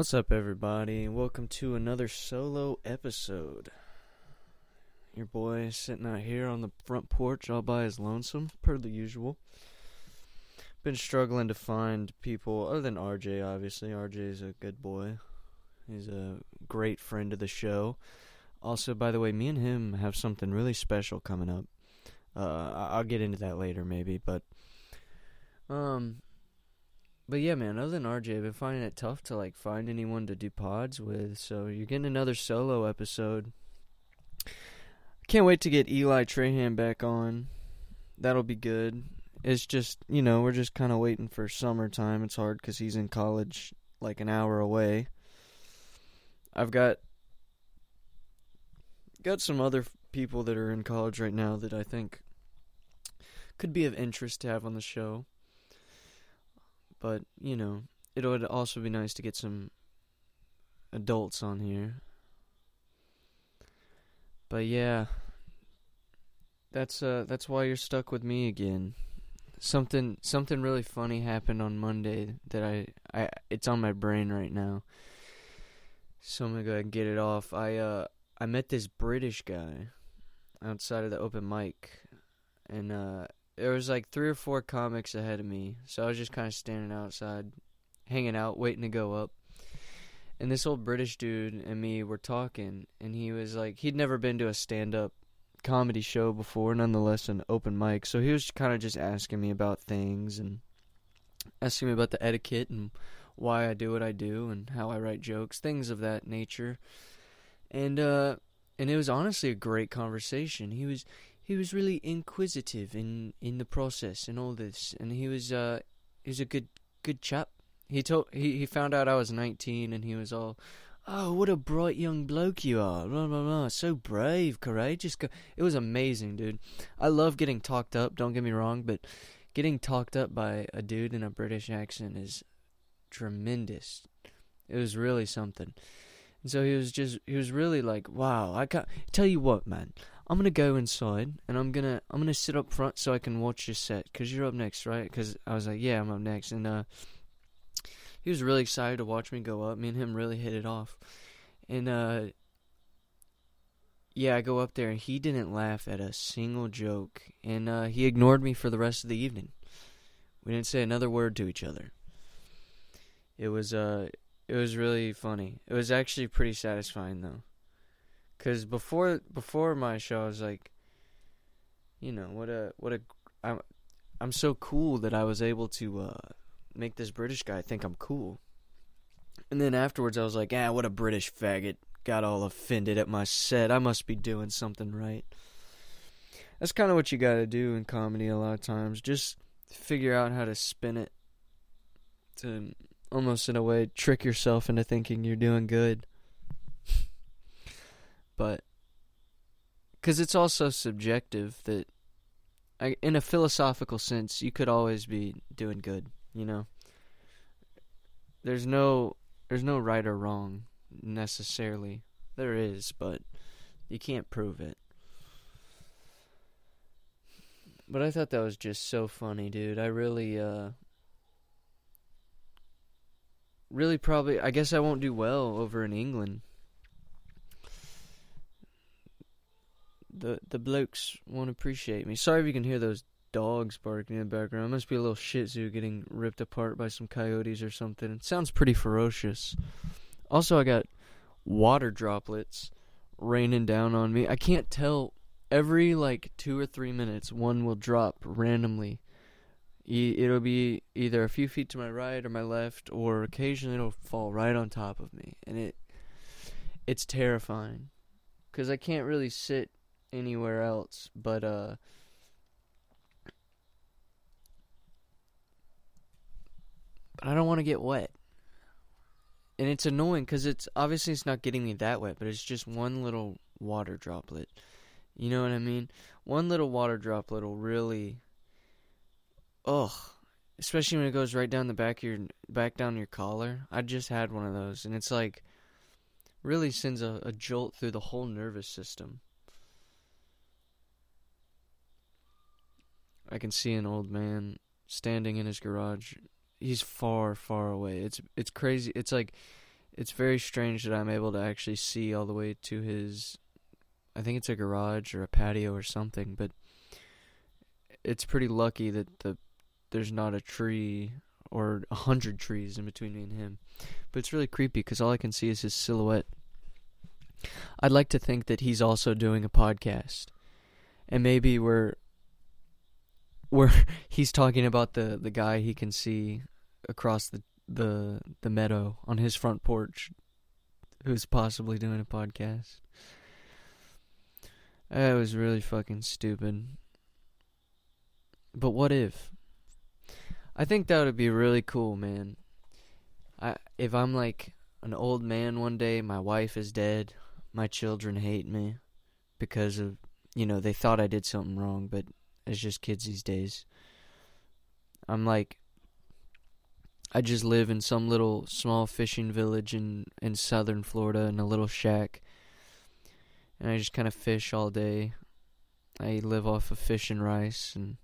What's up, everybody? Welcome to another solo episode. Your boy is sitting out here on the front porch all by his lonesome, per the usual. Been struggling to find people other than RJ, obviously. RJ is a good boy. He's a great friend of the show. Also, by the way, me and him have something really special coming up. Uh, I'll get into that later, maybe, but um, but yeah, man. Other than RJ, I've been finding it tough to like find anyone to do pods with. So you're getting another solo episode. Can't wait to get Eli Trahan back on. That'll be good. It's just you know we're just kind of waiting for summertime. It's hard because he's in college, like an hour away. I've got got some other people that are in college right now that I think could be of interest to have on the show. But, you know, it would also be nice to get some adults on here. But yeah, that's uh that's why you're stuck with me again. Something something really funny happened on Monday that I I it's on my brain right now. So I'm gonna go ahead and get it off. I uh I met this British guy outside of the open mic, and uh there was like three or four comics ahead of me, so I was just kind of standing outside, hanging out, waiting to go up. And this old British dude and me were talking, and he was like, he'd never been to a stand up comedy show before, nonetheless, an open mic. So he was kind of just asking me about things and asking me about the etiquette and why I do what I do and how I write jokes, things of that nature. And, uh, and it was honestly a great conversation. He was he was really inquisitive in in the process and all this and he was uh he was a good good chap. He told he he found out i was 19 and he was all oh what a bright young bloke you are blah, blah, blah. so brave courageous it was amazing dude. I love getting talked up don't get me wrong but getting talked up by a dude in a british accent is tremendous. It was really something. And so he was just he was really like wow i can't tell you what man I'm gonna go inside and I'm gonna I'm gonna sit up front so I can watch your set because you're up next, right? Because I was like, yeah, I'm up next, and uh, he was really excited to watch me go up. Me and him really hit it off, and uh, yeah, I go up there and he didn't laugh at a single joke, and uh, he ignored me for the rest of the evening. We didn't say another word to each other. It was uh, it was really funny. It was actually pretty satisfying though. Cause before before my show, I was like, you know, what a what a I'm I'm so cool that I was able to uh, make this British guy think I'm cool. And then afterwards, I was like, ah, what a British faggot. Got all offended at my set. I must be doing something right. That's kind of what you got to do in comedy a lot of times. Just figure out how to spin it to almost in a way trick yourself into thinking you're doing good but because it's also subjective that I, in a philosophical sense you could always be doing good you know? There's no there's no right or wrong necessarily. There is but you can't prove it. But i thought that was just so funny dude. I really uh really probably i guess i won't do well over in england the the blokes won't appreciate me. Sorry if you can hear those dogs barking in the background. It must be a little Shih Tzu getting ripped apart by some coyotes or something. It sounds pretty ferocious. Also, I got water droplets raining down on me. I can't tell. Every like two or three minutes, one will drop randomly. It'll be either a few feet to my right or my left, or occasionally it'll fall right on top of me, and it it's terrifying because I can't really sit anywhere else but uh but I don't want to get wet. And it's annoying cuz it's obviously it's not getting me that wet, but it's just one little water droplet. You know what I mean? One little water droplet will really ugh, especially when it goes right down the back of your back down your collar. I just had one of those and it's like really sends a, a jolt through the whole nervous system. I can see an old man standing in his garage. He's far, far away. It's it's crazy. It's like it's very strange that I'm able to actually see all the way to his I think it's a garage or a patio or something, but it's pretty lucky that the there's not a tree or a hundred trees in between me and him. But it's really creepy because all I can see is his silhouette. I'd like to think that he's also doing a podcast, and maybe we're where he's talking about the the guy he can see across the the the meadow on his front porch who's possibly doing a podcast. That was really fucking stupid. But what if? I think that would be really cool, man. I if I'm like an old man one day, my wife is dead, my children hate me because of you know, they thought I did something wrong, but it's just kids these days. I'm like I just live in some little small fishing village in in southern Florida in a little shack. And I just kind of fish all day. I live off of fish and rice and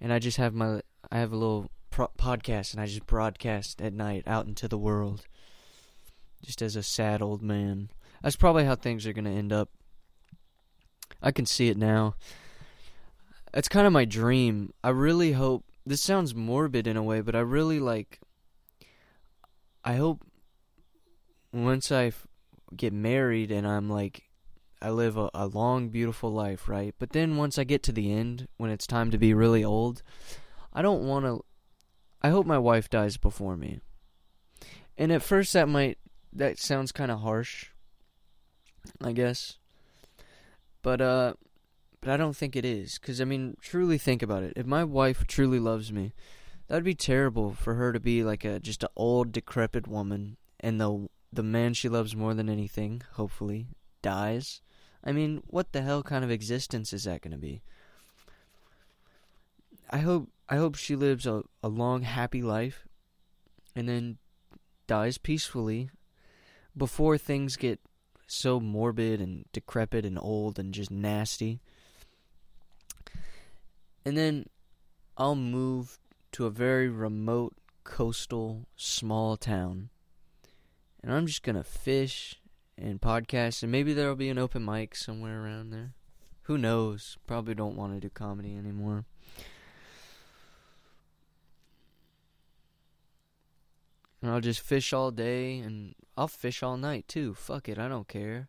and I just have my I have a little pro- podcast and I just broadcast at night out into the world. Just as a sad old man. That's probably how things are going to end up. I can see it now. It's kind of my dream. I really hope this sounds morbid in a way, but I really like I hope once I f- get married and I'm like I live a, a long, beautiful life, right? But then once I get to the end, when it's time to be really old, I don't want to. I hope my wife dies before me. And at first, that might. That sounds kind of harsh, I guess. But, uh. But I don't think it is. Because, I mean, truly think about it. If my wife truly loves me, that'd be terrible for her to be like a just an old, decrepit woman. And the the man she loves more than anything, hopefully, dies. I mean, what the hell kind of existence is that going to be? I hope I hope she lives a, a long happy life and then dies peacefully before things get so morbid and decrepit and old and just nasty. And then I'll move to a very remote coastal small town. And I'm just going to fish and podcast, and maybe there'll be an open mic somewhere around there. Who knows? Probably don't want to do comedy anymore. And I'll just fish all day, and I'll fish all night too. Fuck it, I don't care.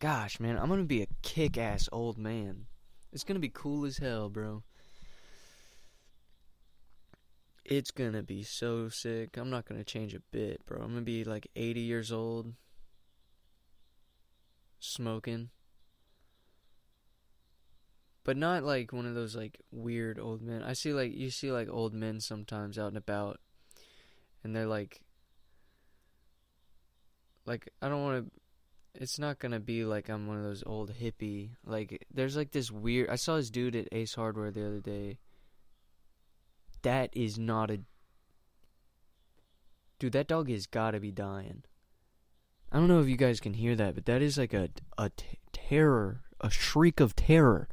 Gosh, man, I'm gonna be a kick ass old man. It's gonna be cool as hell, bro. It's gonna be so sick. I'm not gonna change a bit, bro. I'm gonna be like 80 years old, smoking, but not like one of those like weird old men. I see like you see like old men sometimes out and about, and they're like, like I don't want to. It's not gonna be like I'm one of those old hippie. Like there's like this weird. I saw this dude at Ace Hardware the other day that is not a dude. That dog has got to be dying. I don't know if you guys can hear that, but that is like a a t- terror, a shriek of terror.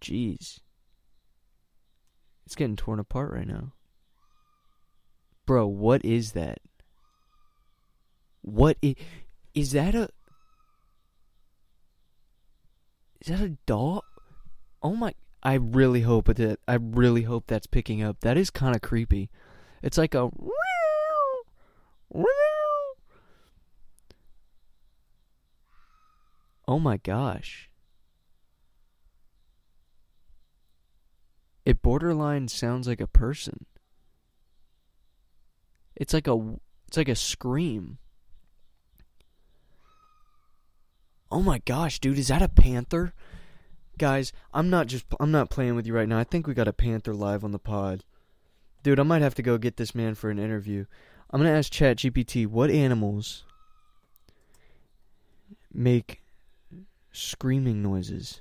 Jeez, it's getting torn apart right now, bro. What is that? What is, is that a? Is that a dog? Oh my! I really hope that I really hope that's picking up. That is kind of creepy. It's like a. Oh my gosh. It borderline sounds like a person. It's like a it's like a scream. Oh my gosh, dude, is that a panther? Guys, I'm not just I'm not playing with you right now. I think we got a panther live on the pod. Dude, I might have to go get this man for an interview. I'm going to ask ChatGPT what animals make screaming noises.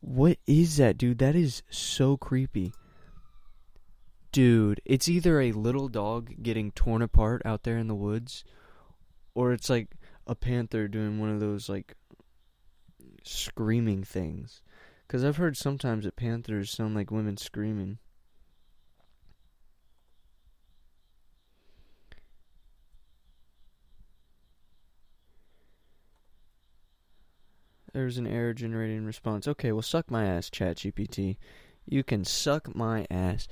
What is that, dude? That is so creepy. Dude, it's either a little dog getting torn apart out there in the woods, or it's like a panther doing one of those like screaming things. Because I've heard sometimes that panthers sound like women screaming. There's an error generating response. Okay, well, suck my ass, ChatGPT. You can suck my ass.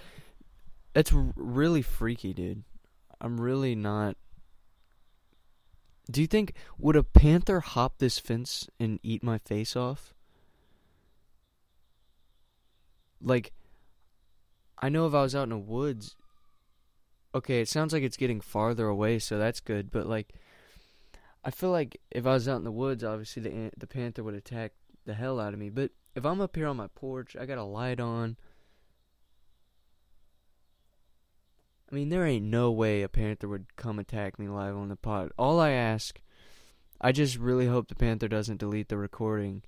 That's really freaky, dude. I'm really not. Do you think would a panther hop this fence and eat my face off? Like, I know if I was out in the woods. Okay, it sounds like it's getting farther away, so that's good. But like, I feel like if I was out in the woods, obviously the the panther would attack the hell out of me. But if I'm up here on my porch, I got a light on. I mean, there ain't no way a panther would come attack me live on the pod. All I ask, I just really hope the panther doesn't delete the recording.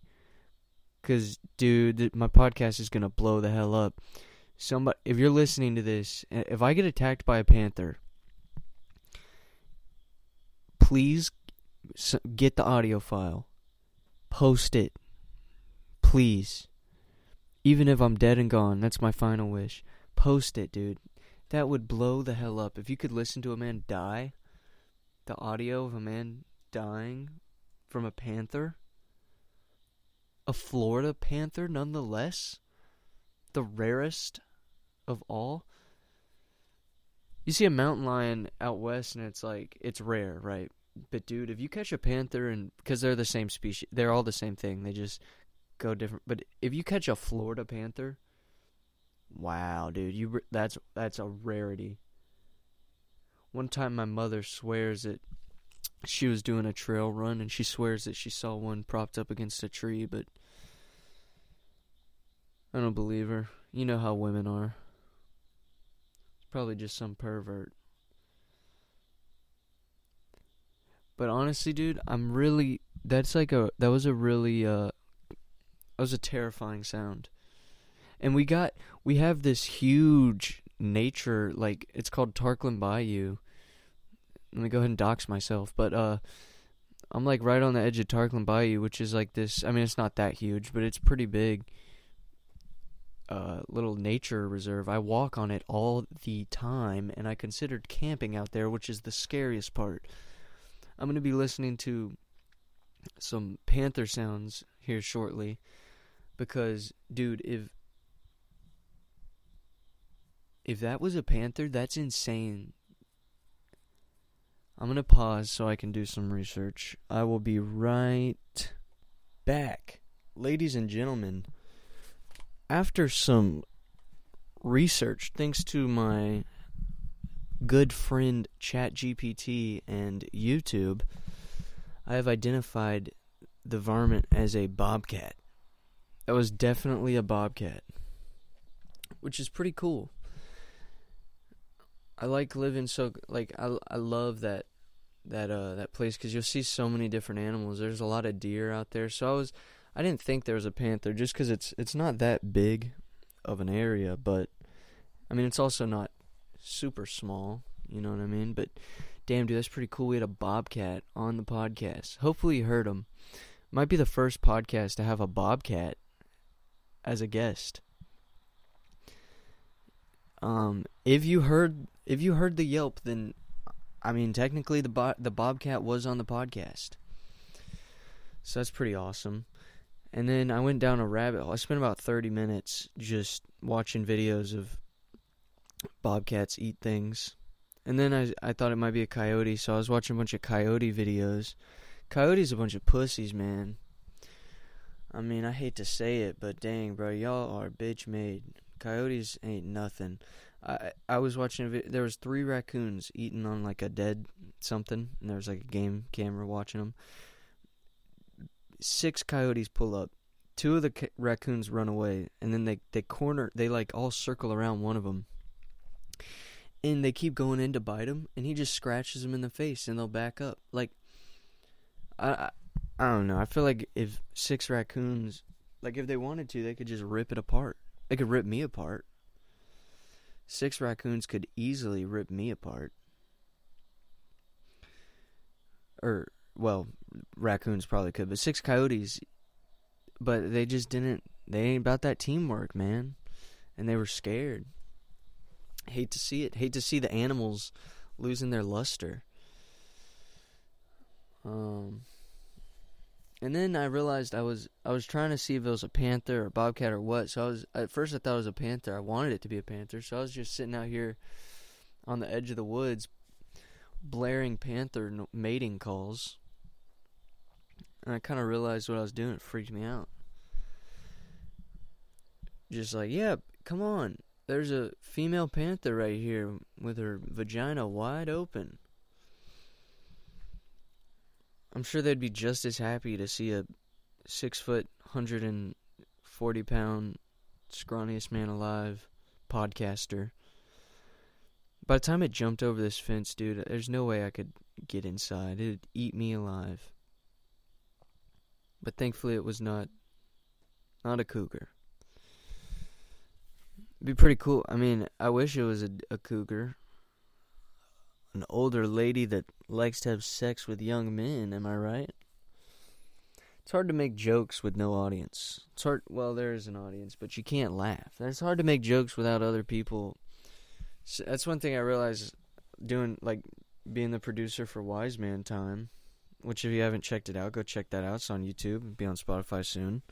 Cause, dude, my podcast is gonna blow the hell up. Somebody, if you're listening to this, eh, if I get attacked by a panther, please get the audio file, post it, please. Even if I'm dead and gone, that's my final wish. Post it, dude. That would blow the hell up. If you could listen to a man die, the audio of a man dying from a panther, a Florida panther nonetheless, the rarest of all. You see a mountain lion out west and it's like, it's rare, right? But dude, if you catch a panther and, because they're the same species, they're all the same thing, they just go different. But if you catch a Florida panther, Wow, dude, you that's that's a rarity. One time my mother swears that she was doing a trail run and she swears that she saw one propped up against a tree, but I don't believe her. You know how women are. It's probably just some pervert. But honestly, dude, I'm really that's like a that was a really uh that was a terrifying sound and we got we have this huge nature like it's called Tarkiln Bayou. Let me go ahead and dox myself, but uh I'm like right on the edge of Tarkiln Bayou, which is like this I mean it's not that huge, but it's pretty big. Uh, little nature reserve. I walk on it all the time, and I considered camping out there, which is the scariest part. I'm going to be listening to some panther sounds here shortly because, dude, if if that was a panther, that's insane. I'm going to pause so I can do some research. I will be right back. Ladies and gentlemen, after some research, thanks to my good friend ChatGPT and YouTube, I have identified the varmint as a bobcat. That was definitely a bobcat, which is pretty cool. I like living so like I I love that that uh that place because you'll see so many different animals. There's a lot of deer out there, so I was I didn't think there was a panther just because it's it's not that big of an area, but I mean it's also not super small. You know what I mean? But damn, dude, that's pretty cool. We had a bobcat on the podcast. Hopefully, you heard him. Might be the first podcast to have a bobcat as a guest. Um, if you heard if you heard the yelp, then I mean, technically the bo- the bobcat was on the podcast, so that's pretty awesome. And then I went down a rabbit hole. I spent about thirty minutes just watching videos of bobcats eat things, and then I I thought it might be a coyote, so I was watching a bunch of coyote videos. Coyotes a bunch of pussies, man. I mean, I hate to say it, but dang, bro, y'all are bitch made. Coyotes ain't nothing. I I was watching a video. There was three raccoons eating on like a dead something, and there was like a game camera watching them. Six coyotes pull up. Two of the ca- raccoons run away, and then they they corner. They like all circle around one of them, and they keep going in to bite him, and he just scratches them in the face, and they'll back up. Like, I I, I don't know. I feel like if six raccoons, like if they wanted to, they could just rip it apart. They could rip me apart. Six raccoons could easily rip me apart. Or, well, raccoons probably could, but six coyotes, but they just didn't. They ain't about that teamwork, man, and they were scared. Hate to see it. Hate to see the animals losing their luster. Um, and then I realized I was I was trying to see if it was a panther or bobcat or what. So I was at first I thought it was a panther. I wanted it to be a panther. So I was just sitting out here on the edge of the woods, blaring panther mating calls. And I kind of realized what I was doing. It freaked me out. Just like, yeah, come on. There's a female panther right here with her vagina wide open. I'm sure they'd be just as happy to see a six foot, hundred and forty pound, scrawniest man alive podcaster. By the time it jumped over this fence, dude, there's no way I could get inside. It'd eat me alive. But thankfully, it was not, not a cougar. It'd be pretty cool. I mean, I wish it was a, a cougar an older lady that likes to have sex with young men, am I right? It's hard to make jokes with no audience. It's hard well there is an audience, but you can't laugh. It's hard to make jokes without other people. So that's one thing I realized doing like being the producer for Wise Man Time, which if you haven't checked it out, go check that out. It's on YouTube, It'll be on Spotify soon.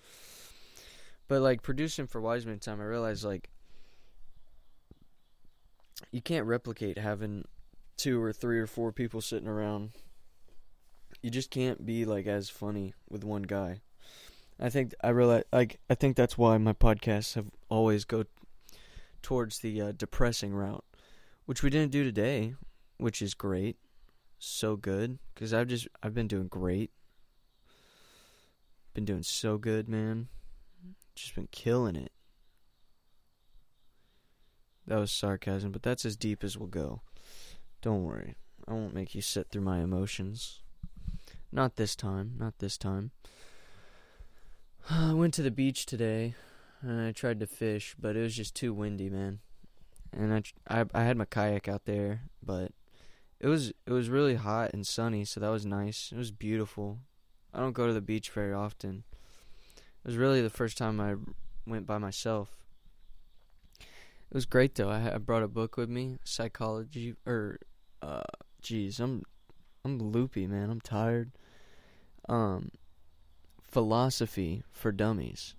But like producing for Wise Man Time, I realized like you can't replicate having two or three or four people sitting around. You just can't be like as funny with one guy. I think I realize like I think that's why my podcasts have always go towards the uh, depressing route, which we didn't do today, which is great. So good cuz I've just I've been doing great. Been doing so good, man. Just been killing it. That was sarcasm, but that's as deep as we'll go. Don't worry. I won't make you sit through my emotions. Not this time. Not this time. I went to the beach today and I tried to fish, but it was just too windy, man. And I, I, I had my kayak out there, but it was it was really hot and sunny, so that was nice. It was beautiful. I don't go to the beach very often. It was really the first time I went by myself. It was great though. I, I brought a book with me, psychology or uh jeez, I'm I'm loopy, man. I'm tired. Um Philosophy for Dummies.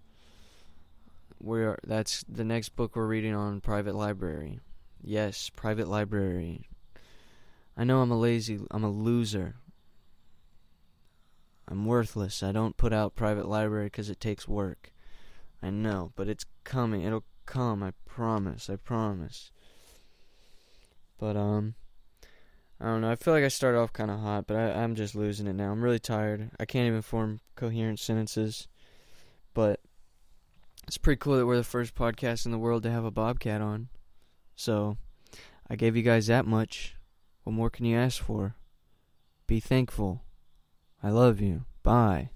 We're that's the next book we're reading on private library. Yes, private library. I know I'm a lazy I'm a loser. I'm worthless. I don't put out private library cuz it takes work. I know, but it's coming. It'll come. I promise. I promise. But um I don't know. I feel like I started off kind of hot, but I, I'm just losing it now. I'm really tired. I can't even form coherent sentences. But it's pretty cool that we're the first podcast in the world to have a bobcat on. So I gave you guys that much. What more can you ask for? Be thankful. I love you. Bye.